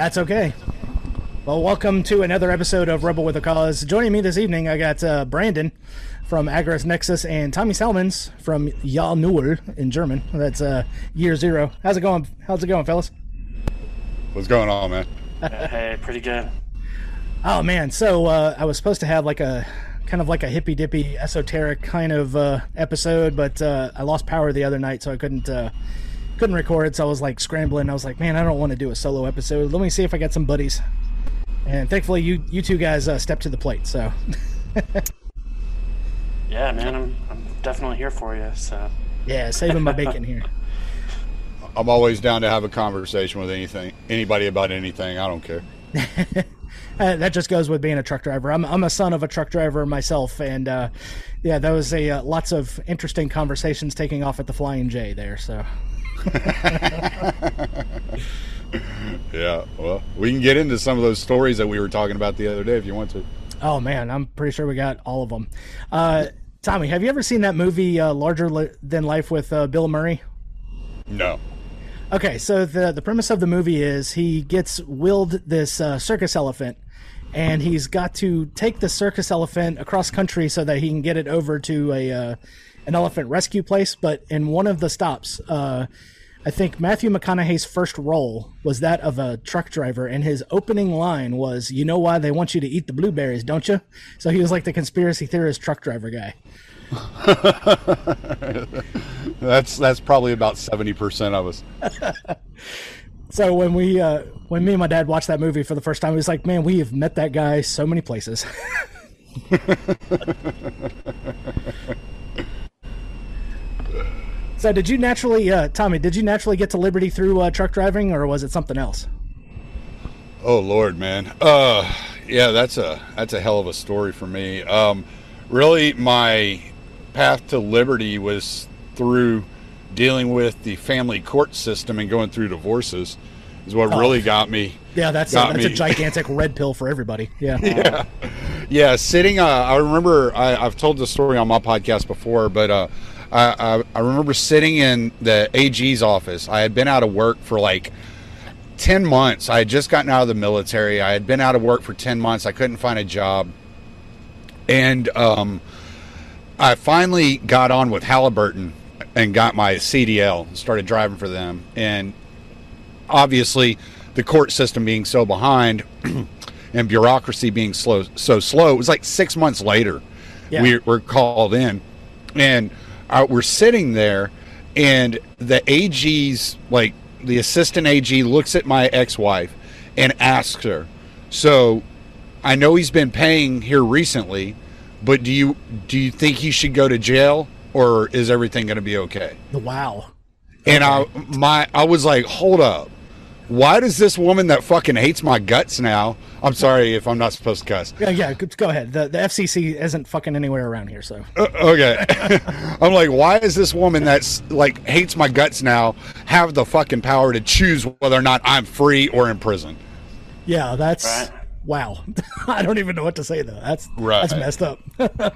That's okay. Well, welcome to another episode of Rebel with a Cause. Joining me this evening, I got uh, Brandon from Agorist Nexus and Tommy Salmons from Jahr Null in German. That's uh, year zero. How's it going? How's it going, fellas? What's going on, man? hey, pretty good. Oh man, so uh, I was supposed to have like a kind of like a hippy dippy esoteric kind of uh, episode, but uh, I lost power the other night, so I couldn't uh, couldn't record. So I was like scrambling. I was like, man, I don't want to do a solo episode. Let me see if I got some buddies. And thankfully, you you two guys uh, stepped to the plate. So Yeah, man, I'm, I'm definitely here for you. So yeah, saving my bacon here. I'm always down to have a conversation with anything, anybody about anything. I don't care. Uh, that just goes with being a truck driver. I'm I'm a son of a truck driver myself, and uh, yeah, that was a uh, lots of interesting conversations taking off at the Flying J there. So Yeah, well, we can get into some of those stories that we were talking about the other day if you want to. Oh man, I'm pretty sure we got all of them. Uh, Tommy, have you ever seen that movie uh, Larger Li- Than Life with uh, Bill Murray? No. Okay, so the the premise of the movie is he gets willed this uh, circus elephant, and he's got to take the circus elephant across country so that he can get it over to a uh, an elephant rescue place. But in one of the stops, uh, I think Matthew McConaughey's first role was that of a truck driver, and his opening line was, "You know why they want you to eat the blueberries, don't you?" So he was like the conspiracy theorist truck driver guy. That's that's probably about seventy percent of us. So when we, uh, when me and my dad watched that movie for the first time, he was like, "Man, we have met that guy so many places." so did you naturally, uh, Tommy? Did you naturally get to Liberty through uh, truck driving, or was it something else? Oh Lord, man. Uh, yeah, that's a that's a hell of a story for me. Um, really, my path to liberty was through dealing with the family court system and going through divorces. Is what really got me. Yeah, that's a, that's a gigantic red pill for everybody. Yeah. yeah, yeah. Sitting, uh, I remember I, I've told the story on my podcast before, but uh, I, I, I remember sitting in the AG's office. I had been out of work for like ten months. I had just gotten out of the military. I had been out of work for ten months. I couldn't find a job, and um, I finally got on with Halliburton and got my CDL and started driving for them. And obviously, the court system being so behind and bureaucracy being slow, so slow, it was like six months later Yeah. we were called in, and uh, we're sitting there, and the AG's like the assistant AG looks at my ex-wife and asks her, "So, I know he's been paying here recently, but do you do you think he should go to jail, or is everything going to be okay?" Wow. And I my I was like, hold up. Why does this woman that fucking hates my guts now? I'm sorry if I'm not supposed to cuss. Yeah, yeah. Go go ahead. The the FCC isn't fucking anywhere around here, so Uh, okay. I'm like, why is this woman that's like hates my guts now have the fucking power to choose whether or not I'm free or in prison? yeah, that's Right. wow. I don't even know what to say though. That's Right. that's messed up.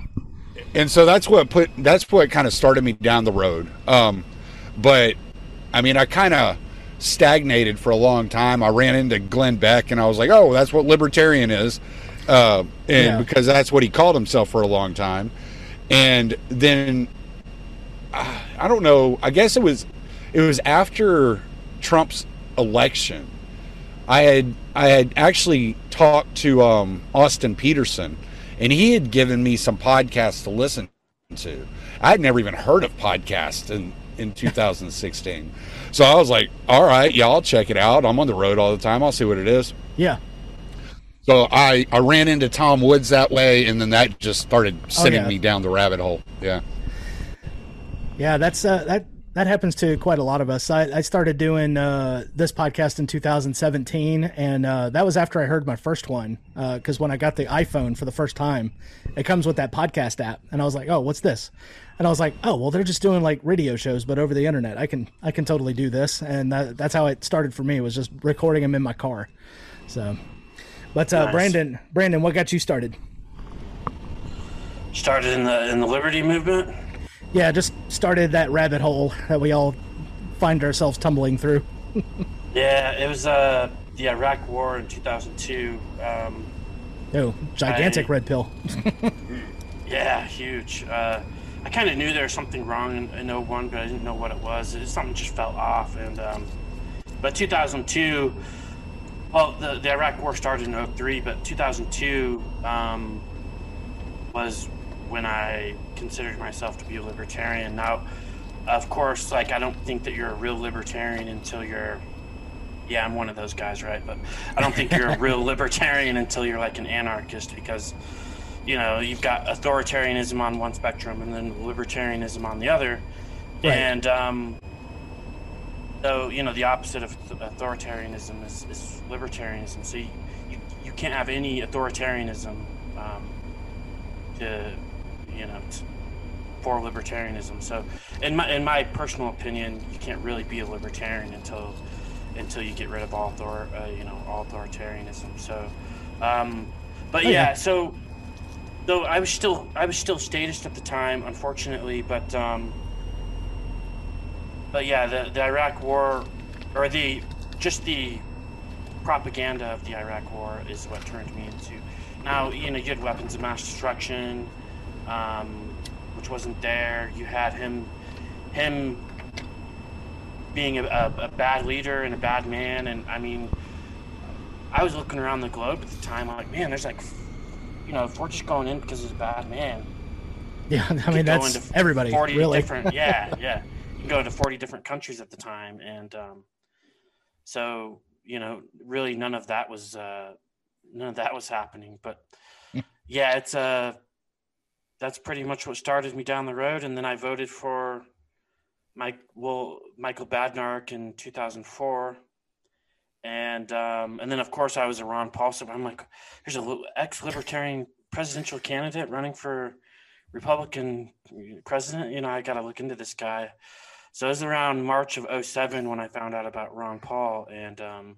and so that's what put that's what kind of started me down the road um but i mean i kind of stagnated for a long time i ran into glenn beck and i was like oh that's what libertarian is uh and Yeah. because that's what he called himself for a long time and then uh, i don't know i guess it was it was after trump's election I had I had actually talked to um, Austin Petersen, and he had given me some podcasts to listen to. I had never even heard of podcasts in in 2016, so I was like, "All right, yeah, I'll check it out. I'm on the road all the time. I'll see what it is." yeah. So I I ran into Tom Woods that way, and then that just started sending yeah. me down the rabbit hole. Yeah. Yeah, that's uh, that that happens to quite a lot of us. I, I started doing uh, this podcast in 2017, and uh, that was after I heard my first one. Because when I got the iPhone for the first time, it comes with that podcast app, and I was like, "Oh, what's this?" And I was like, "Oh, well, they're just doing like radio shows, but over the internet. I can I can totally do this." And that, that's how it started for me. Was just recording them in my car. So, but uh, Nice. Brandon, Brandon, what got you started? Started in the in the liberty movement. Yeah, just started that rabbit hole that we all find ourselves tumbling through. Yeah, it was uh the Iraq War in 2002. Um, Oh, gigantic I- red pill. yeah, huge. Uh, I kind of knew there was something wrong in, in 01, but I didn't know what it was. It, something just felt off. And um, but 2002, well, the, the Iraq War started in 03, but 2002 um, was when I considered myself to be a libertarian. Now, of course, like I don't think that you're a real libertarian until you're. Yeah, I'm one of those guys, right? But I don't think you're a real libertarian until you're like an anarchist because you know, you've got authoritarianism on one spectrum and then libertarianism on the other. Right. And um, so, you know, the opposite of th- authoritarianism is, is libertarianism. So you, you, you can't have any authoritarianism um, to, you know, for libertarianism. So, in my in my personal opinion, you can't really be a libertarian until until you get rid of all author, uh, you know, authoritarianism. So, um, but Oh, yeah, yeah. so though I was still I was still statist at the time, unfortunately, but um, but yeah, the the Iraq War or the just the propaganda of the Iraq War is what turned me into. Now you know you had weapons of mass destruction, um, which wasn't there. You had him him being a, a, a bad leader and a bad man, and I mean. I was looking around the globe at the time, like, man, there's like, you know, if we're just going in because he's a bad man, Yeah, I mean that's into everybody, 40 really. different, yeah, yeah. You can go to 40 different countries at the time, and um, so you know, really, none of that was uh, none of that was happening. But yeah, it's uh, that's pretty much what started me down the road, and then I voted for Mike, well, Michael Badnarik in 2004. And um, and then of course I was a Ron Paul. So I'm like, here's a li- ex-libertarian presidential candidate running for Republican president. You know, I got to look into this guy. So it was around March of 07 when I found out about Ron Paul, and um,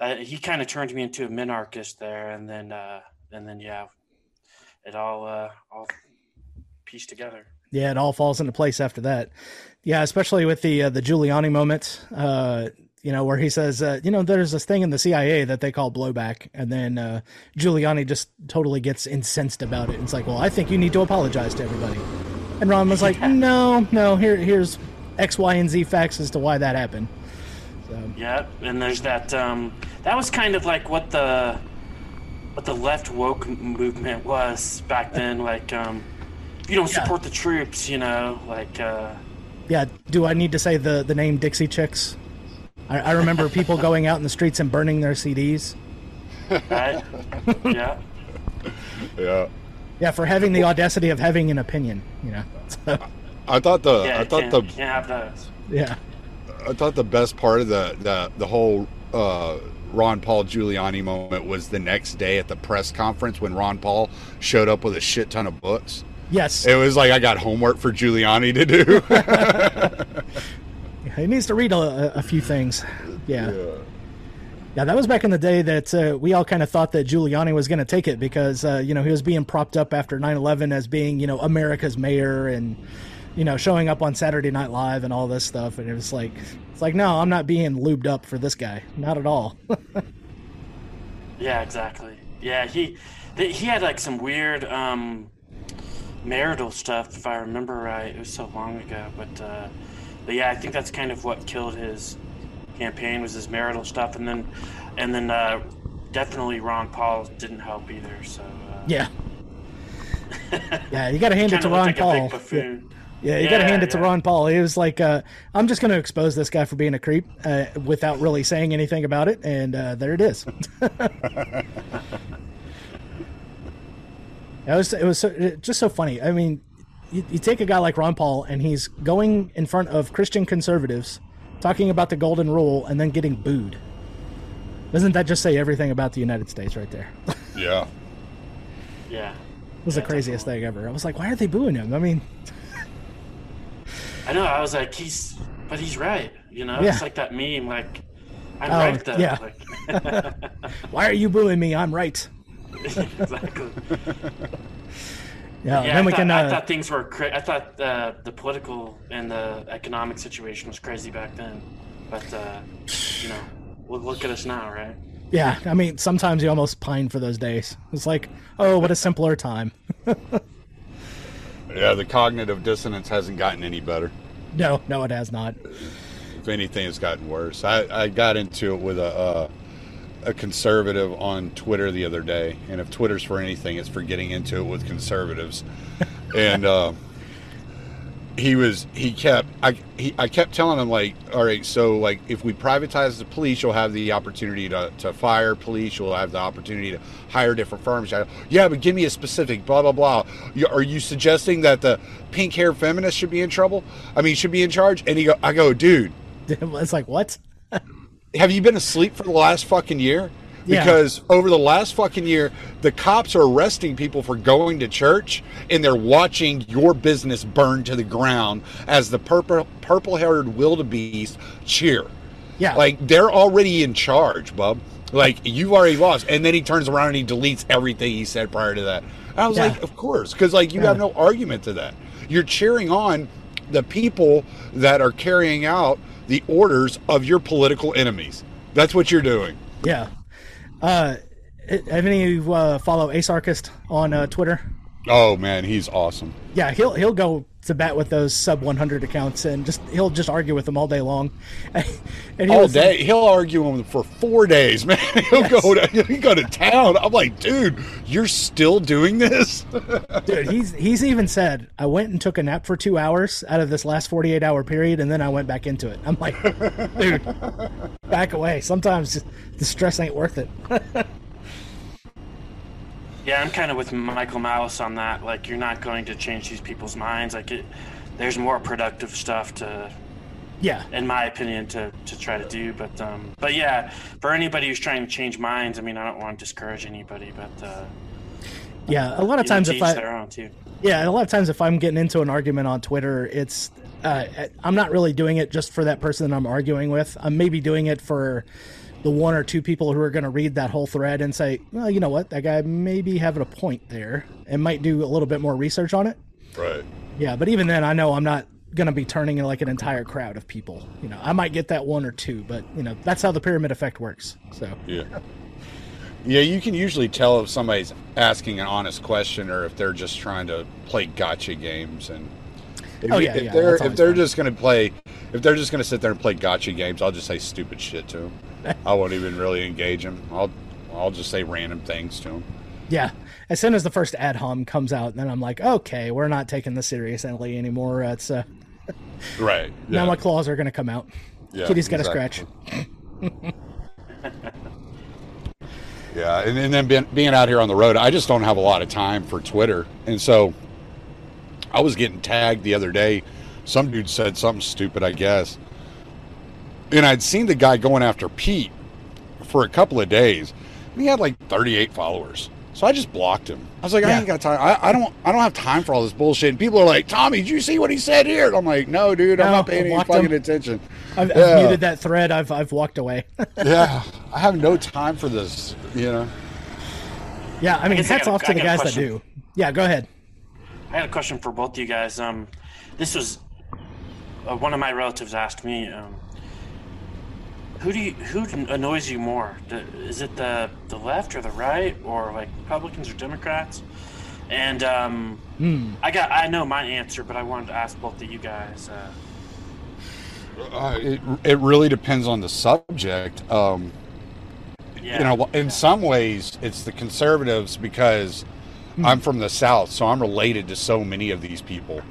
that, he kind of turned me into a minarchist there, and then uh, and then yeah, it all uh, all pieced together. Yeah, it all falls into place after that. Yeah, especially with the uh, the Giuliani moment, uh, you know, where he says, uh, you know, there's this thing in the CIA that they call blowback, and then uh, Giuliani just totally gets incensed about it. It's like, well, I think you need to apologize to everybody. And Ron was like, no, no, here, here's X, Y, and Z facts as to why that happened. So, Yeah, and there's that. Um, that was kind of like what the what the left woke movement was back then. Like, um, if you don't Yeah. support the troops, you know, like, uh, yeah, do I need to say the the name Dixie Chicks? I, I remember people going out in the streets and burning their CDs. right? yeah, Yeah. Yeah, for having the audacity of having an opinion, you know. So, I thought the yeah. I thought can't, the can't have those. yeah. I thought the best part of the the the whole uh, Ron Paul Giuliani moment was the next day at the press conference when Ron Paul showed up with a shit ton of books. Yes, It was like I got homework for Giuliani to do. he needs to read a, a few things. Yeah. yeah, that was back in the day that uh, we all kind of thought that Giuliani was going to take it because uh, you know he was being propped up after 9/11 as being you know America's mayor and you know showing up on Saturday Night Live and all this stuff, and it was like it's like no, I'm not being lubed up for this guy, not at all. Yeah, exactly. Yeah, he th- he had like some weird um, marital stuff, if I remember right. It was so long ago, but uh, but yeah, I think that's kind of what killed his campaign was his marital stuff, and then and then uh, definitely Ron Paul didn't help either. So uh, yeah, yeah, you got to hand it to Ron like Paul. buffoon. Yeah, you got to hand it to. Ron Paul. He was like, uh, "I'm just going to expose this guy for being a creep uh, without really saying anything about it," and uh, there it is. it was it was so, it- just so funny. I mean, you, you take a guy like Ron Paul, and he's going in front of Christian conservatives, talking about the Golden Rule, and then getting booed. Doesn't that just say everything about the United States right there? it yeah. Yeah, was the craziest definitely. thing ever. I was like, why are they booing him? I mean, I know. I was like, he's, but he's right. You know, Yeah. it's like that meme. Like, I'm Oh, right though. yeah. Like, why are you booing me? I'm right. exactly. Yeah, Yeah, then I, we thought, can. I Uh, thought things were. Cra- I thought uh, the political and the economic situation was crazy back then, but uh, you know, look at us now, right? Yeah, I mean, sometimes you almost pine for those days. It's like, oh, what a simpler time. Yeah, the cognitive dissonance hasn't gotten any better. No, no, it has not. If anything, it's gotten worse. I, I got into it with a uh, a conservative on Twitter the other day, and if Twitter's for anything, it's for getting into it with conservatives. and uh, he was he kept I he, I kept telling him like, all right, so like if we privatize the police, you'll have the opportunity to, to fire police. You'll have the opportunity to hire different firms. I, Yeah, but give me a specific blah blah blah. You, are you suggesting that the pink haired feminist should be in trouble? I mean, should be in charge? And he go, I go, dude. It's like what? have you been asleep for the last fucking year? Yeah. Because over the last fucking year, the cops are arresting people for going to church and they're watching your business burn to the ground as the purple purple haired wildebeest cheer. Yeah. Like they're already in charge, bub. Like you've already lost. And then he turns around and he deletes everything he said prior to that. And I was Yeah. like, of course, because like you Yeah. have no argument to that. You're cheering on the people that are carrying out the orders of your political enemies. That's what you're doing. Yeah. Uh, have any of you uh, follow Asarchist on uh, Twitter? Oh man, he's awesome. Yeah, he'll he'll go to bat with those sub 100 accounts and just he'll just argue with them all day long. and he All day, he'll argue with them for four days, man. He'll go to he'll go to town. I'm like, dude, you're still doing this? Dude, he's he's even said I went and took a nap for two hours out of this last 48 hour period, and then I went back into it. I'm like, dude, back away. Sometimes the stress ain't worth it. Yeah, I'm kind of with Michael Malice on that. Like, you're not going to change these people's minds. Like, it, there's more productive stuff to, yeah, in my opinion, to, to try to do. But, um, but yeah, for anybody who's trying to change minds, I mean, I don't want to discourage anybody, but uh, yeah. A lot of times if I their own too. yeah, a lot of times if I'm getting into an argument on Twitter, it's uh, I'm not really doing it just for that person that I'm arguing with. I'm maybe doing it for the one or two people who are going to read that whole thread and say, well, you know what, that guy may be having a point there, and might do a little bit more research on it. Right. Yeah, but even then, I know I'm not going to be turning in like an entire crowd of people. You know, I might get that one or two, but you know, that's how the pyramid effect works. So Yeah. Yeah, you can usually tell if somebody's asking an honest question or if they're just trying to play gotcha games. And if, Oh, yeah, if yeah, they're if they're fun. just going to play, if they're just going to sit there and play gotcha games, I'll just say stupid shit to them. I won't even really engage them. I'll I'll just say random things to them. yeah, as soon as the first ad hom comes out, then I'm like, okay, we're not taking this seriously anymore. It's uh, Right. now my claws are going to come out. Yeah, Kitty's got exactly. a scratch. Yeah, and, and then being, being out here on the road, I just don't have a lot of time for Twitter, and so I was getting tagged the other day. Some dude said something stupid, I guess, and I'd seen the guy going after Pete for a couple of days, and he had like 38 followers. So I just blocked him. I was like, I ain't got time. I, I don't. I don't have time for all this bullshit. And people are like, Tommy, did you see what he said here? And I'm like, No, dude, I'm No, not paying any fucking him. attention. I've, I've muted that thread. I've I've walked away. yeah, I have no time for this. You know. yeah, I mean, guess I hats got a- off to the guys that do. Yeah, go ahead. I had a question for both of you guys. Um, this was uh, one of my relatives asked me, um, who do you who annoys you more? The, is it the the left or the right, or like Republicans or Democrats? And um, Hmm. I got I know my answer, but I wanted to ask both of you guys. Uh, Uh, it, it really depends on the subject. Um, yeah, you know, in some ways, it's the conservatives because Hmm. I'm from the South, so I'm related to so many of these people.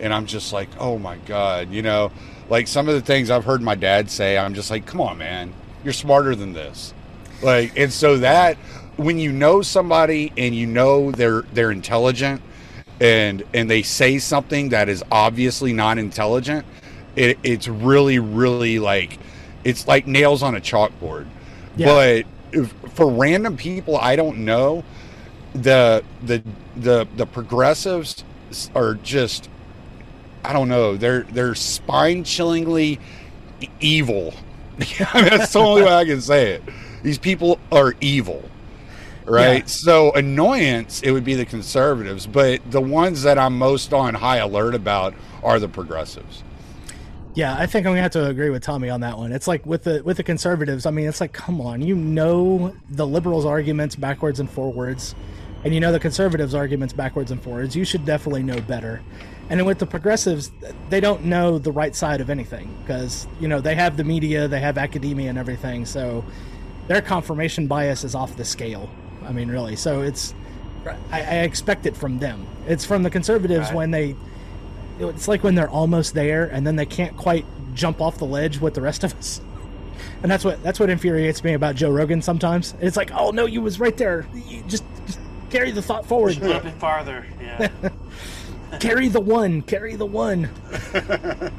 And I'm just like, oh my God, you know, like some of the things I've heard my dad say, I'm just like, come on, man, you're smarter than this. Like, and so that when you know somebody and you know they're they're intelligent and and they say something that is obviously not intelligent, it, it's really, really like it's like nails on a chalkboard. Yeah. But if, for random people I don't know, the the the the progressives are just I don't know. They're they're spine chillingly evil. I mean, that's the only way I can say it. These people are evil. Right? Yeah. So annoyance it would be the conservatives, but the ones that I'm most on high alert about are the progressives. Yeah, I think I'm gonna have to agree with Tommy on that one. It's like with the with the conservatives. I mean, it's like, come on, you know the liberals' arguments backwards and forwards, and you know the conservatives' arguments backwards and forwards. You should definitely know better. And then with the progressives, they don't know the right side of anything because you know they have the media, they have academia, and everything. So their confirmation bias is off the scale. I mean, really. So it's I, I expect it from them. It's from the conservatives Right. when they it's like when they're almost there and then they can't quite jump off the ledge with the rest of us. And that's what that's what infuriates me about Joe Rogan sometimes. It's like, oh no, you was right there. You just, just carry the thought forward. A little bit farther. Yeah. carry the one. Carry the one.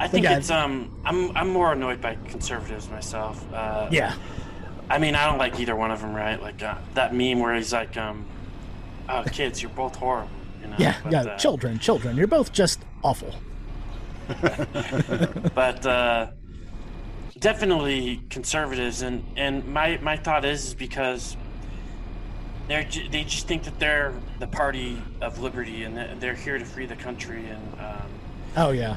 I think it's um I'm I'm more annoyed by conservatives myself. Uh, Yeah. I mean I don't like either one of them, right? Like uh, that meme where he's like um, oh kids, you're both horrible. You know? Yeah. But, yeah. uh, children, children. You're both just awful. but uh, definitely conservatives and and my my thought is, is because they're ju- they just think that they're the party of liberty and they're here to free the country and um, Oh yeah.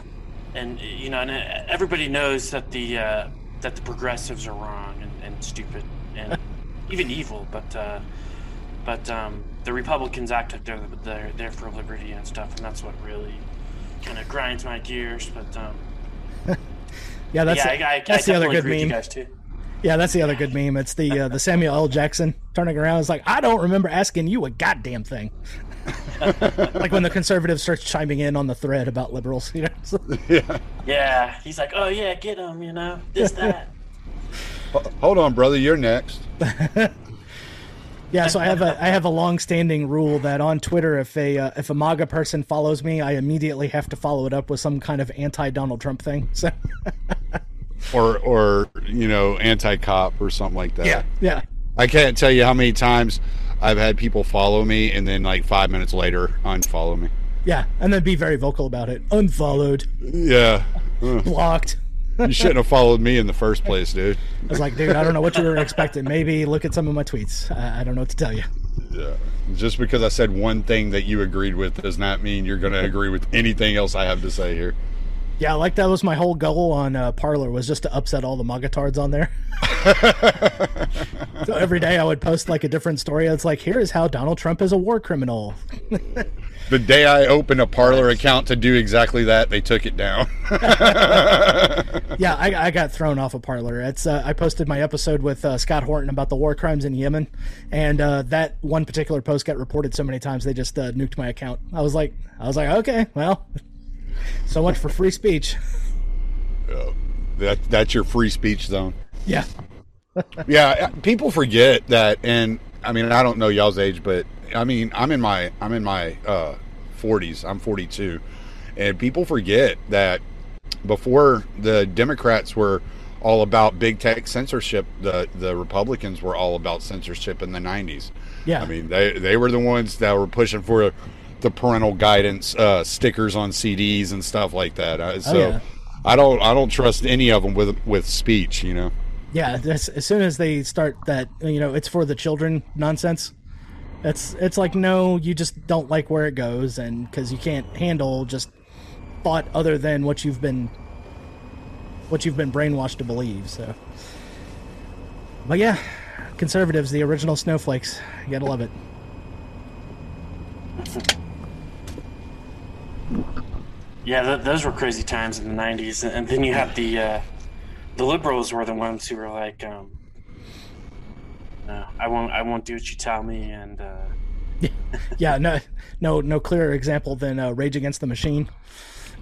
and you know and everybody knows that the uh, that the progressives are wrong and, and stupid and even evil but uh, but um, the Republicans act like they're, they're they're for liberty and stuff and that's what really kind of grinds my gears but um, Yeah, that's yeah, the, I, I, that's I the other good with you guys too. Yeah, that's the other good meme. It's the uh, the Samuel L. Jackson turning around. It's like I don't remember asking you a goddamn thing. like when the conservatives starts chiming in on the thread about liberals, you know. So- Yeah, he's like, oh yeah, get him, you know, this that. Hold on, brother. You're next. yeah, so I have a I have a long standing rule that on Twitter, if a uh, if a MAGA person follows me, I immediately have to follow it up with some kind of anti Donald Trump thing. So Or, or you know, anti-cop or something like that. yeah, yeah. I can't tell you how many times I've had people follow me and then like five minutes later unfollow me. yeah, and then be very vocal about it. Unfollowed, Yeah. Blocked. You shouldn't have followed me in the first place, dude. I was like, dude, I don't know what you were expecting. Maybe look at some of my tweets. I, I don't know what to tell you. Yeah. Just because I said one thing that you agreed with does not mean you're going to agree with anything else I have to say here. Yeah, like that was my whole goal on uh, Parler was just to upset all the magatards on there. so every day I would post like a different story. It's like, here is how Donald Trump is a war criminal. The day I opened a Parler account to do exactly that, they took it down. Yeah, I, I got thrown off of Parler. It's uh, I posted my episode with uh, Scott Horton about the war crimes in Yemen, and uh, that one particular post got reported so many times they just uh, nuked my account. I was like, I was like, okay, well, so much for free speech. that, that's your free speech zone. Yeah, Yeah, people forget that, and I mean, I don't know y'all's age, but I mean, I'm in my I'm in my uh, 40s. I'm 42, and people forget that before the Democrats were all about big tech censorship, the the Republicans were all about censorship in the 90s. yeah. I mean, they they were the ones that were pushing for the parental guidance uh, stickers on CDs and stuff like that. Uh, so. yeah. I don't. I don't trust any of them with with speech. You know. Yeah, that's, as soon as they start that, you know, it's for the children nonsense. It's it's like no, you just don't like where it goes, and because you can't handle just thought other than what you've been what you've been brainwashed to believe. So, but yeah, conservatives, the original snowflakes, you gotta love it. Yeah, th- those were crazy times in the '90s, and then you had the uh, the liberals were the ones who were like, um, "No, I won't. I won't do what you tell me." And uh, Yeah, no, no, no clearer example than uh, Rage Against the Machine.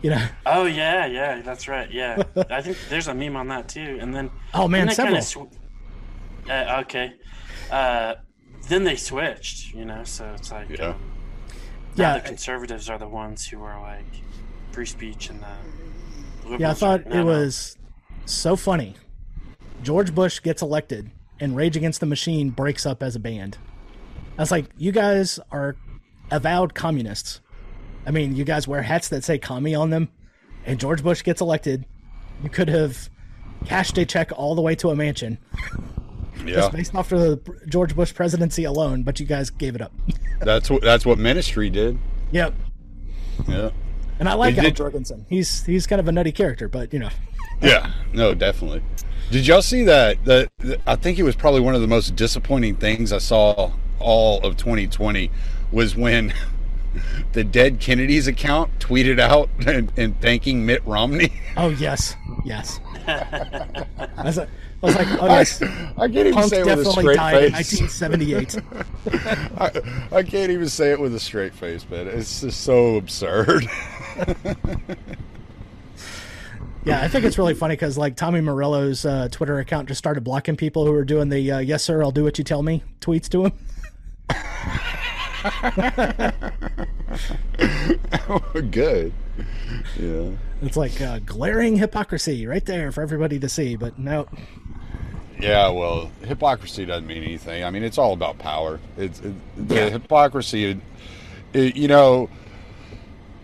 You know, oh yeah, yeah, that's right. Yeah, I think there's a meme on that too. And then Oh, man, then they kinda several. sw- uh, okay, uh, then they switched. You know, so it's like Yeah. um, now Yeah. the conservatives are the ones who are like free speech, and the liberals Yeah, I are- thought no, it no. was so funny. George Bush gets elected, and Rage Against the Machine breaks up as a band. I was like, you guys are avowed communists. I mean, you guys wear hats that say commie on them, and George Bush gets elected. You could have cashed a check all the way to a mansion Yeah. just based off of the George Bush presidency alone, but you guys gave it up. That's what that's what ministry did. yep. Yeah. And I like They Al Jourgensen. He's he's kind of a nutty character, but you know, Yeah, no, definitely. Did y'all see that? That that- I think it was probably one of the most disappointing things I saw all of 2020 was when the dead Kennedys account tweeted out and, and thanking Mitt Romney. oh yes, yes. I was like, I was like oh I, yes, I can't even Punk say it with a straight died in face. 1978. I, I can't even say it with a straight face, man. It's just so absurd. Yeah, I think it's really funny because like Tommy Morello's uh, Twitter account just started blocking people who were doing the uh, "Yes, sir, I'll do what you tell me" tweets to him. Good. Yeah. It's like uh, glaring hypocrisy right there for everybody to see. But no, Yeah, well, hypocrisy doesn't mean anything. I mean, it's all about power. It's it, the Yeah. hypocrisy. It, you know,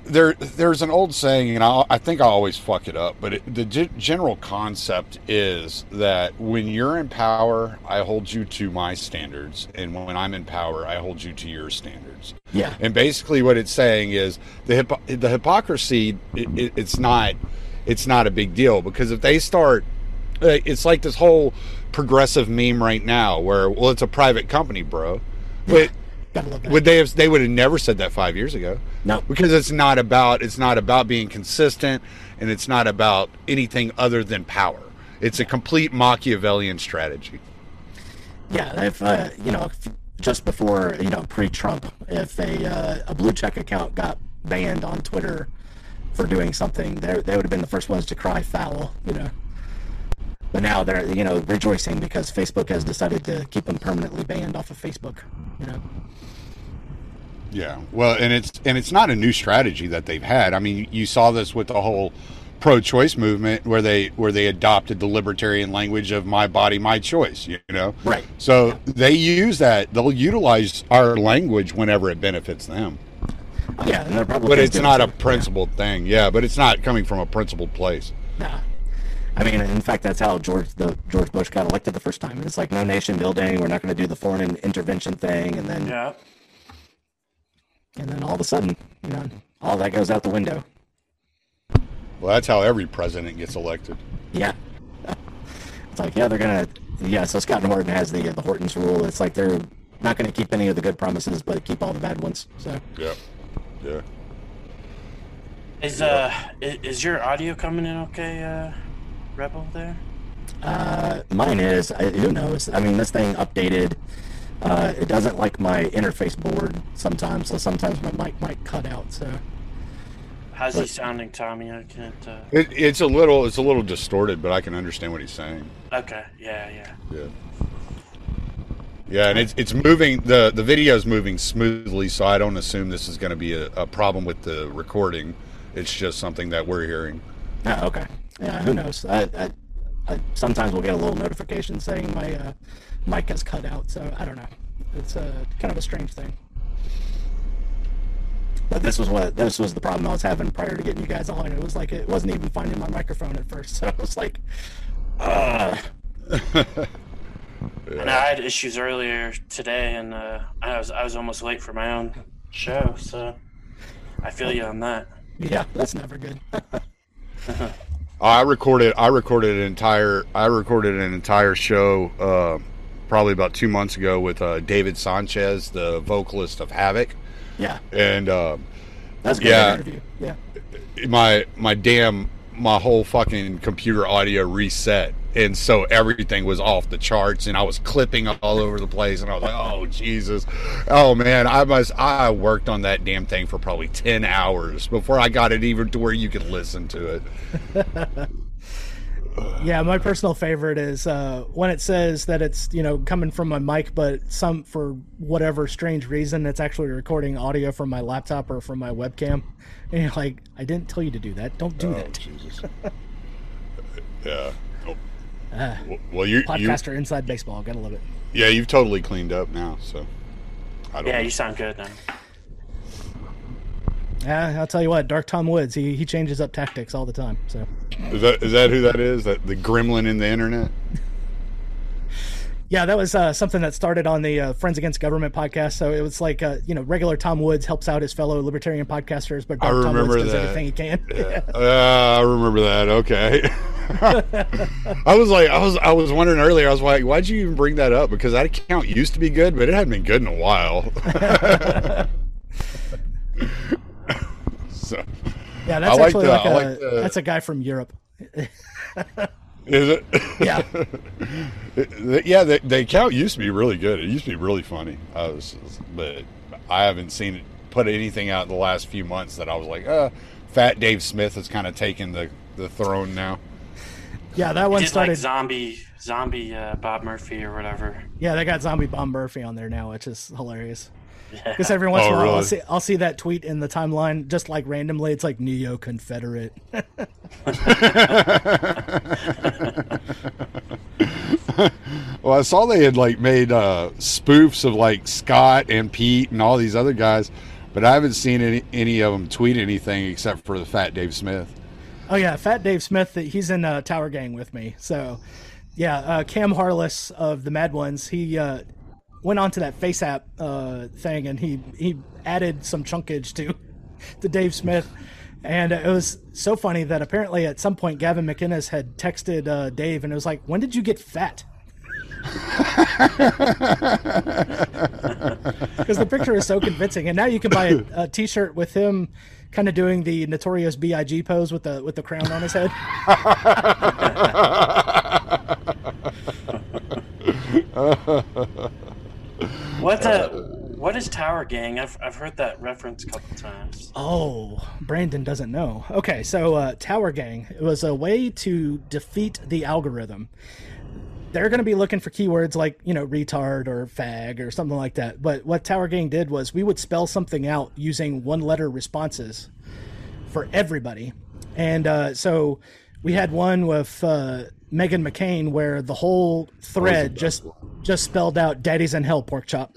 there there's an old saying, and I, I think I always fuck it up, but it, the g- general concept is that when you're in power, I hold you to my standards, and when I'm in power, I hold you to your standards. yeah, And basically, what it's saying is the hypo- the hypocrisy. It, it, it's not it's not a big deal because if they start, uh, it's like this whole progressive meme right now where well, it's a private company, bro. But gotta love that. would they have? They would have never said that five years ago. no, Because it's not about it's not about being consistent, and it's not about anything other than power. It's a complete Machiavellian strategy. yeah. If uh, you know, if, just before you know pre-Trump, if a uh, a blue check account got banned on Twitter for doing something, they they would have been the first ones to cry foul. You know. But now they're you know rejoicing because Facebook has decided to keep them permanently banned off of Facebook. You know. Yeah, well, and it's and it's not a new strategy that they've had. I mean, you saw this with the whole pro-choice movement, where they where they adopted the libertarian language of "my body, my choice." You know, Right. So they use that. They'll utilize our language whenever it benefits them. Yeah, and they're probably But it's not a principled thing. Yeah, but it's not coming from a principled place. Nah. I mean, in fact, that's how George the George Bush got elected the first time. It's like no nation building. We're not going to do the foreign intervention thing, and then Yeah. and then all of a sudden, you know, all that goes out the window. Well, that's how every president gets elected. Yeah. It's like yeah, they're gonna yeah. So Scott and Horton has the the Hortons rule. It's like they're not going to keep any of the good promises, but keep all the bad ones. So Yep. Yeah. Is uh i- is your audio coming in okay, uh, Rebel there? uh, mine is I, who knows? I mean, this thing updated. Uh, it doesn't like my interface board sometimes, so sometimes my mic might cut out. So How's he sounding, Tommy? I can't. Uh... It, it's a little it's a little distorted, but I can understand what he's saying. Okay. Yeah. Yeah. Yeah. Yeah, and it's it's moving the the video's moving smoothly, so I don't assume this is going to be a, a problem with the recording. It's just something that we're hearing. Oh, okay. Yeah, who knows? I, I, I sometimes we'll get a little notification saying my uh, mic has cut out, so I don't know. It's uh, kind of a strange thing. But this was what this was the problem I was having prior to getting you guys on. It was like it wasn't even finding my microphone at first, so I was like, uh, And I had issues earlier today, and uh, I was I was almost late for my own show, so I feel you on that. yeah, that's never good. I recorded I recorded an entire I recorded an entire show uh, probably about two months ago with uh, David Sanchez, the vocalist of Havok, yeah, and uh, that's a good Yeah. interview. Yeah, my my damn my whole fucking computer audio reset and so everything was off the charts and i was clipping all over the place and i was like oh jesus oh man i must i worked on that damn thing for probably 10 hours before i got it even to where you could listen to it yeah. My personal favorite is uh, when it says that it's you know coming from my mic, but some for whatever strange reason it's actually recording audio from my laptop or from my webcam. And you're like, I didn't tell you to do that. Don't do oh that. jesus yeah Ah, well you, you podcaster inside baseball. Gotta love it. yeah you've totally cleaned up now so i don't Yeah, know. you sound good now. Yeah, I'll tell you what, Dark Tom Woods, he, he changes up tactics all the time. So is that is that who that is that the gremlin in the internet Yeah, that was uh, something that started on the uh, Friends Against Government podcast. So it was like, uh, you know, regular Tom Woods helps out his fellow libertarian podcasters, but Dark Tom Woods does that. everything he can. Uh, I remember that. Okay. I was like, I was, I was wondering earlier. I was like, why'd you even bring that up? Because that account used to be good, but it hadn't been good in a while. so, Yeah, that's I like actually the- like, I a like the- that's a guy from Europe. Is it? Yeah. yeah, the, the account used to be really good. It used to be really funny. I was, but I haven't seen it put anything out in the last few months that I was like, uh, Fat Dave Smith has kind of taken the the throne now. Yeah, that one Did started. like zombie zombie uh, Bob Murphy or whatever. yeah, they got Zombie Bob Murphy on there now, which is hilarious. Yeah. Because every once in Oh, a while, I'll see, I'll see that tweet in the timeline, just like randomly. It's like Neo Confederate. Well, I saw they had like made uh, spoofs of like Scott and Pete and all these other guys, but I haven't seen any any of them tweet anything except for the Fat Dave Smith. Oh yeah, Fat Dave Smith. He's in uh, Tower Gang with me. So, yeah, uh, Cam Harless of the Mad Ones. He uh, went on to that Face App uh, thing, and he he added some chunkage to to Dave Smith, and it was so funny that apparently at some point Gavin McInnes had texted uh, Dave, and it was like, "When did you get fat?" Because the picture is so convincing, and now you can buy a, a T-shirt with him, kind of doing the notorious Big pose with the with the crown on his head. What uh, what is Tower Gang? I've I've heard that reference a couple times. Oh, Brandon doesn't know. Okay, so uh, Tower Gang it was a way to defeat the algorithm. They're going to be looking for keywords like you know retard or fag or something like that. But what Tower Gang did was we would spell something out using one letter responses for everybody, and uh, so we had one with uh, Meghan McCain where the whole thread just just spelled out "Daddy's in hell, pork chop."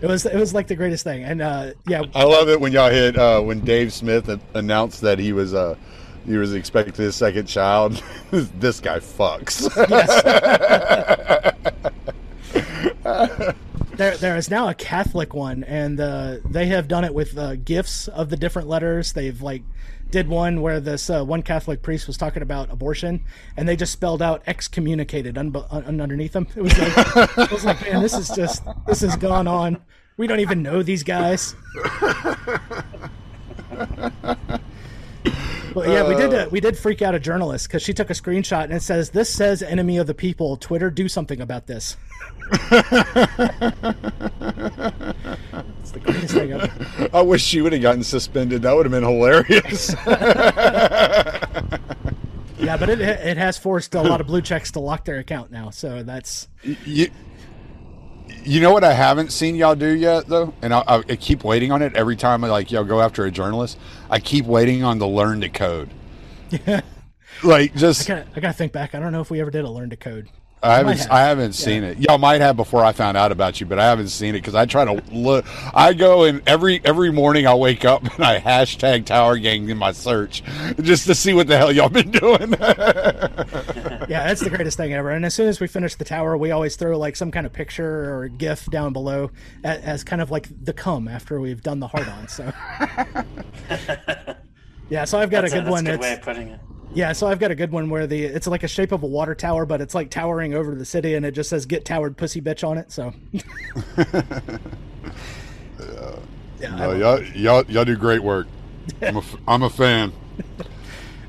It was it was like the greatest thing, and uh, yeah, I love it when y'all hit uh, when Dave Smith announced that he was uh, he was expecting his second child. this guy fucks. there there is now a Catholic one, and uh, they have done it with uh, gifs of the different letters. They've like did one where this uh, one Catholic priest was talking about abortion, and they just spelled out excommunicated un- un- underneath them. It was like it was like man, this is just this has gone on. We don't even know these guys. Well, yeah, we did. Uh, we did freak out a journalist because she took a screenshot and it says, "This says enemy of the people." Twitter, do something about this. It's the greatest thing ever. I wish she would have gotten suspended. That would have been hilarious. Yeah, but it it has forced a lot of blue checks to lock their account now. So that's you, you know what I haven't seen y'all do yet though, and I, I, I keep waiting on it every time. I like y'all go after a journalist. I keep waiting on the learn to code. Yeah. Like just I gotta, I gotta think back. I don't know if we ever did a learn to code. I haven't have. I haven't seen it. Y'all might have before I found out about you, but I haven't seen it because I try to look. I go and every every morning I wake up and I hashtag Tower Gang in my search just to see what the hell y'all been doing. Yeah, that's the greatest thing ever. And as soon as we finish the tower, we always throw like some kind of picture or GIF down below as, as kind of like the come after we've done the hard on. So yeah, so I've got That's a a, good that's one. a good way of putting it. Yeah, so I've got a good one where the it's like a shape of a water tower, but it's like towering over the city, and it just says "Get towered, pussy bitch" on it. So yeah, I No, y'all, y'all y'all do great work. I'm a, I'm a fan.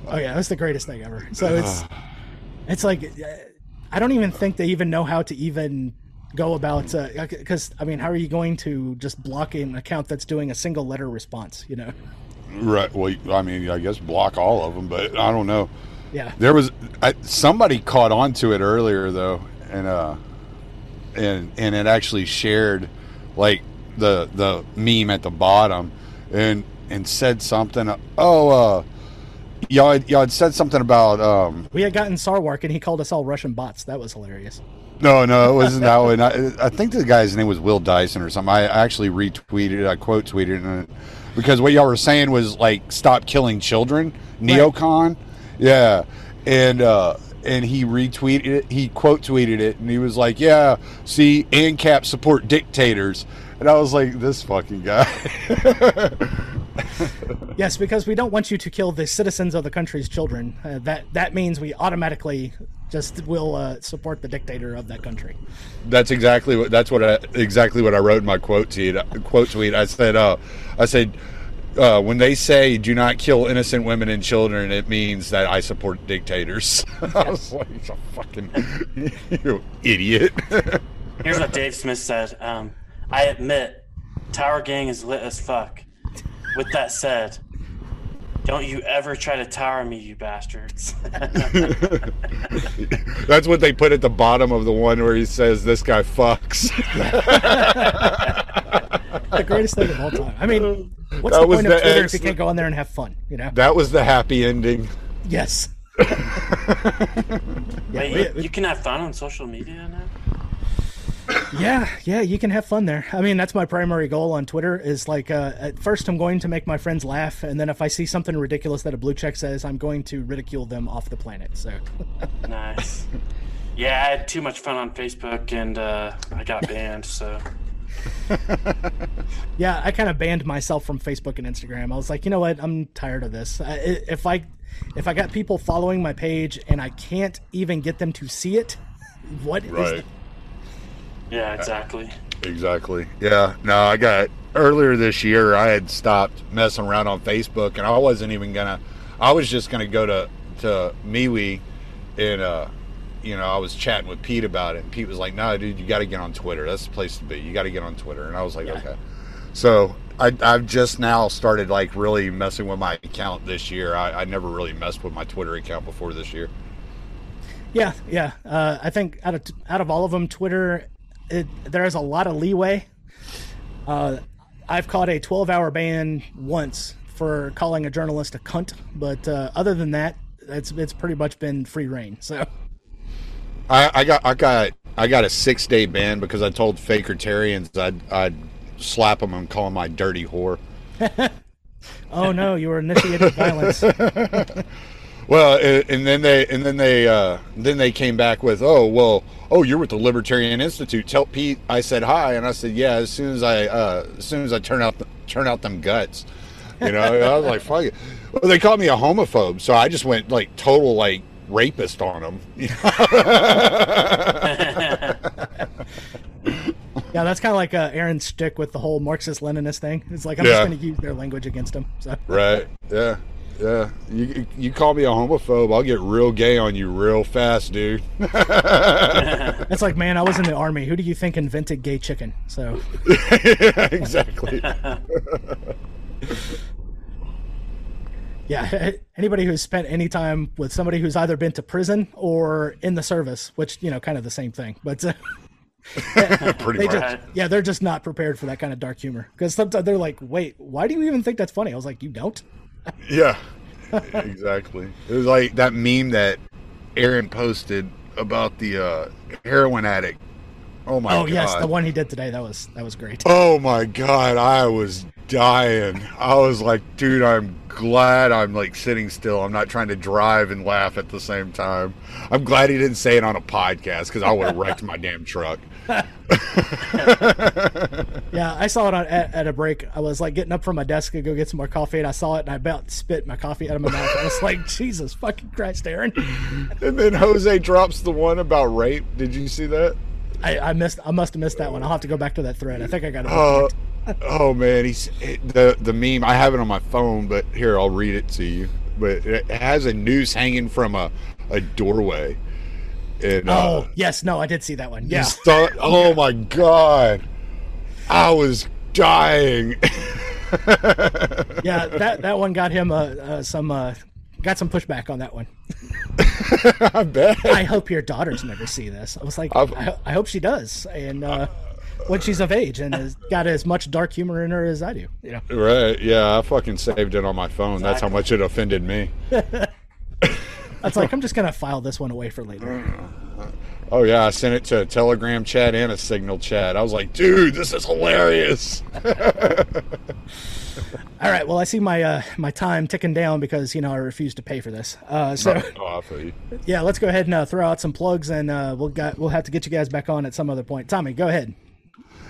Oh yeah, that's the greatest thing ever. So it's it's like uh, I don't even think they even know how to even go about because I mean, how are you going to just block an account that's doing a single letter response? You know? Right. Well, I mean, I guess block all of them, but I don't know. Yeah. There was I, somebody caught on to it earlier though, and uh, and and it actually shared like the the meme at the bottom, and and said something. Oh, uh, y'all had, y'all had said something about um. We had gotten Sarwark and he called us all Russian bots. That was hilarious. No, no, it wasn't that one. I, I think the guy's name was Will Dyson or something. I actually retweeted, I quote tweeted it because what y'all were saying was like stop killing children, neocon, Yeah, and uh, and he retweeted it. He quote tweeted it, and he was like, "Yeah, see, ANCAP support dictators." And I was like, "This fucking guy." yes, because we don't want you to kill the citizens of the country's children. Uh, that that means we automatically just will uh, support the dictator of that country. That's exactly what. That's what. I, exactly what I wrote in my quote tweet. Quote tweet. I said. Uh, I said uh, when they say "do not kill innocent women and children," it means that I support dictators. I was like, "You fucking you idiot." Here's what Dave Smith said. Um, I admit, Tower Gang is lit as fuck. With that said, don't you ever try to tower me, you bastards. That's what they put at the bottom of the one where he says, "This guy fucks." the greatest thing of all time. I mean, what's that the point of Twitter if you can't go on there and have fun? You know, that was the happy ending. Yes. yeah, you, you, can have fun on social media now. Yeah, yeah, you can have fun there. I mean, that's my primary goal on Twitter. Is like, uh, at first, I'm going to make my friends laugh, and then if I see something ridiculous that a blue check says, I'm going to ridicule them off the planet. So nice. Yeah, I had too much fun on Facebook, and uh, I got banned. So yeah, I kind of banned myself from Facebook and Instagram. I was like, you know what? I'm tired of this. If I if I got people following my page and I can't even get them to see it, what right. is? Yeah, exactly. Exactly. Yeah. No, I got earlier this year. I had stopped messing around on Facebook, and I wasn't even gonna. I was just gonna go to to MeWe and uh, you know, I was chatting with Pete about it, and Pete was like, "No, dude, you got to get on Twitter. That's the place to be. You got to get on Twitter." And I was like, yeah. "Okay." So I, have just now started like really messing with my account this year. I, I, never really messed with my Twitter account before this year. Yeah, yeah. Uh, I think out of out of all of them, Twitter, it, there is a lot of leeway. Uh, I've caught a 12-hour ban once for calling a journalist a cunt, but uh, other than that, it's it's pretty much been free reign. So. I, I got I got I got a six day ban because I told Fakertarians I'd I'd slap them and call them my dirty whore. oh no, you were initiating violence. well, and then they and then they uh, then they came back with oh well oh you're with the Libertarian Institute. Tell Pete I said hi, and I said yeah. As soon as I uh, as soon as I turn out the, turn out them guts, you know, I was like fuck it. Well, they called me a homophobe, so I just went like total like rapist on them. yeah, that's kind of like uh, Aaron's stick with the whole Marxist Leninist thing. It's like I'm yeah. just going to use their language against them. So. Right. Yeah. Yeah, you you call me a homophobe, I'll get real gay on you real fast, dude. it's like, man, I was in the army. Who do you think invented gay chicken? So, yeah, exactly yeah, anybody who's spent any time with somebody who's either been to prison or in the service, which you know, kind of the same thing, but. Uh, Pretty they. Just, yeah, they're just not prepared for that kind of dark humor because sometimes they're like, "Wait, why do you even think that's funny?" I was like, "You don't." Yeah, exactly. It was like that meme that Aaron posted about the uh, heroin addict. Oh my! Oh god. yes, the one he did today. That was that was great. Oh my god, I was dying. I was like, dude, I'm glad I'm like sitting still. I'm not trying to drive and laugh at the same time. I'm glad he didn't say it on a podcast because I would have wrecked my damn truck. Yeah, I saw it on, at, at, a break. I was like getting up from my desk to go get some more coffee, and I saw it, and I about spit my coffee out of my mouth. I was like, Jesus fucking Christ, Aaron. and then Jose drops the one about rape. Did you see that? I, I missed. I must have missed that one. I'll have to go back to that thread. I think I got it. Uh, oh man, he's the the meme. I have it on my phone, but here I'll read it to you. But it has a noose hanging from a, a doorway. And, oh uh, yes, no, I did see that one. Yeah. Start, oh my god, I was dying. yeah, that that one got him uh, uh, some uh, got some pushback on that one. I bet. I hope your daughters never see this. I was like, I, I, hope she does, and uh, when she's of age and has got as much dark humor in her as I do. You know. Right? Yeah, I fucking saved it on my phone. That's how much it offended me. That's like I'm just gonna file this one away for later. Oh yeah, I sent it to a Telegram chat and a Signal chat. I was like, dude, this is hilarious. All right. Well, I see my uh, my time ticking down because you know I refuse to pay for this. Uh, so Oh, I you. yeah, let's go ahead and uh, throw out some plugs, and uh, we'll got we'll have to get you guys back on at some other point. Tommy, go ahead.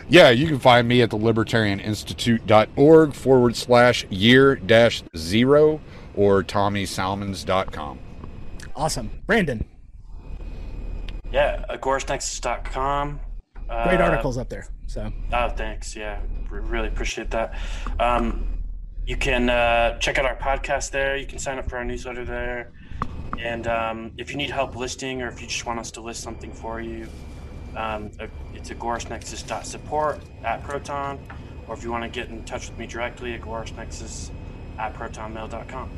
Yeah, you can find me at the libertarianinstitute.org forward slash year dash zero or tommysalmons.com. Awesome, Brandon. Yeah, agoristnexus.com. Uh, Great articles up there. So Oh, thanks. Yeah, re- really appreciate that. Um, you can uh, check out our podcast there. You can sign up for our newsletter there. And um, if you need help listing or if you just want us to list something for you, um, uh, it's agoristnexus.support at Proton. Or if you want to get in touch with me directly, agoristnexus at protonmail.com.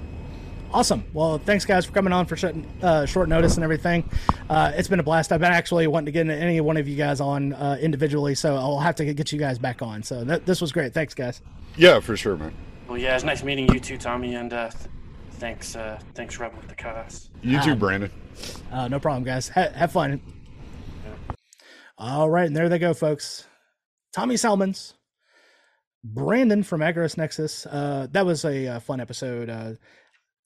awesome. Well, thanks guys for coming on for short, uh, short notice and everything. Uh, it's been a blast. I've been actually wanting to get any one of you guys on uh, individually, so I'll have to get you guys back on. So that, this was great. Thanks, guys. Yeah, for sure, man. Well, yeah, it's nice meeting you too, Tommy. And uh, th- thanks, uh, thanks, Rebel with the cause. You too, Um, Brandon. Uh, no problem, guys. Ha- have fun. All right, and there they go, folks. Tommy Salmons, Brandon from Agorist Nexus. Uh, that was a, uh fun episode. Uh,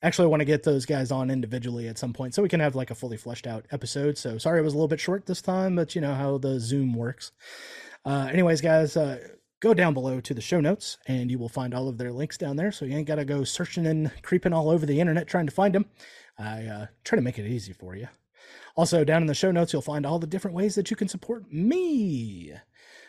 actually, I want to get those guys on individually at some point so we can have like a fully fleshed out episode. So sorry it was a little bit short this time, but you know how the Zoom works. Uh, anyways, guys, uh, go down below to the show notes and you will find all of their links down there. So you ain't got to go searching and creeping all over the internet trying to find them. I uh, try to make it easy for you. Also, down in the show notes, you'll find all the different ways that you can support me.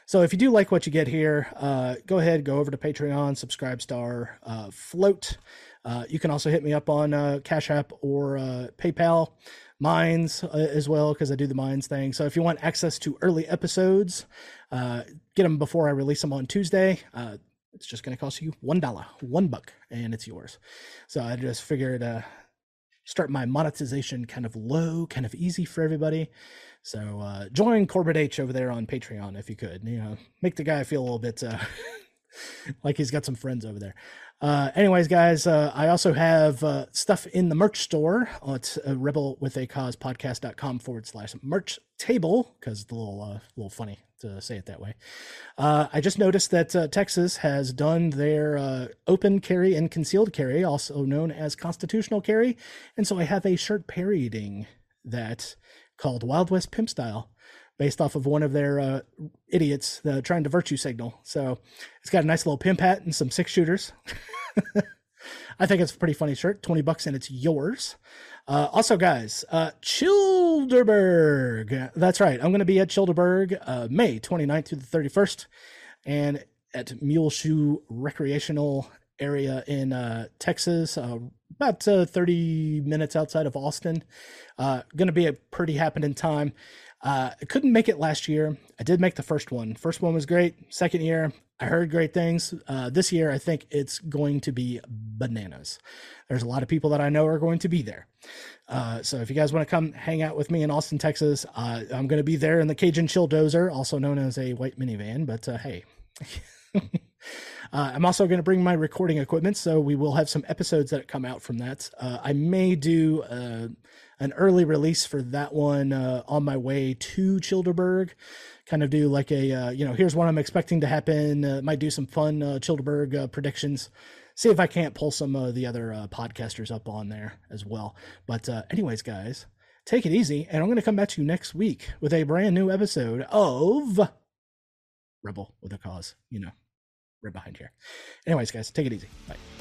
So, if you do like what you get here, uh, go ahead, go over to Patreon, subscribe, star, uh, float. Uh, you can also hit me up on uh, Cash App or uh, PayPal, Minds uh, as well, because I do the Minds thing. So, if you want access to early episodes, uh, get them before I release them on Tuesday. It's just going to cost you one dollar, one buck, and it's yours. So, I just figured start my monetization kind of low, kind of easy for everybody. So uh, join Corbett H over there on Patreon if you could. You know, make the guy feel a little bit uh, like he's got some friends over there. Uh, anyways, guys, uh, I also have uh, stuff in the merch store. Oh, it's uh, rebel with a cause podcast.com forward slash merch table because it's a little, uh, little funny to say it that way. Uh, I just noticed that uh, Texas has done their uh, open carry and concealed carry, also known as constitutional carry. And so I have a shirt parodying that called Wild West Pimp Style, based off of one of their uh, idiots uh, trying to virtue signal. So it's got a nice little pimp hat and some six shooters. I think it's a pretty funny shirt. 20 bucks and it's yours. Uh, also, guys, uh, Childerberg. That's right. I'm going to be at Childerberg uh, May 29th through the 31st and at Muleshoe Recreational Area in uh, Texas, uh, about uh, 30 minutes outside of Austin. Uh, going to be a pretty happening time. Uh, I couldn't make it last year. I did make the first one. First one was great. Second year, I heard great things. Uh, this year, I think it's going to be bananas. There's a lot of people that I know are going to be there. Uh, so if you guys want to come hang out with me in Austin, Texas, uh, I'm going to be there in the Cajun Chill Dozer, also known as a white minivan. But uh, hey. Uh, I'm also going to bring my recording equipment, so we will have some episodes that come out from that. Uh, I may do uh, an early release for that one uh, on my way to Childerberg. Kind of do like a, uh, you know, here's what I'm expecting to happen. Uh, might do some fun uh, Childerberg uh, predictions. See if I can't pull some of the other uh, podcasters up on there as well. But, uh, anyways, guys, take it easy, and I'm going to come back to you next week with a brand new episode of Rebel with a Cause. You know, right behind here. Anyways, guys, take it easy. Bye.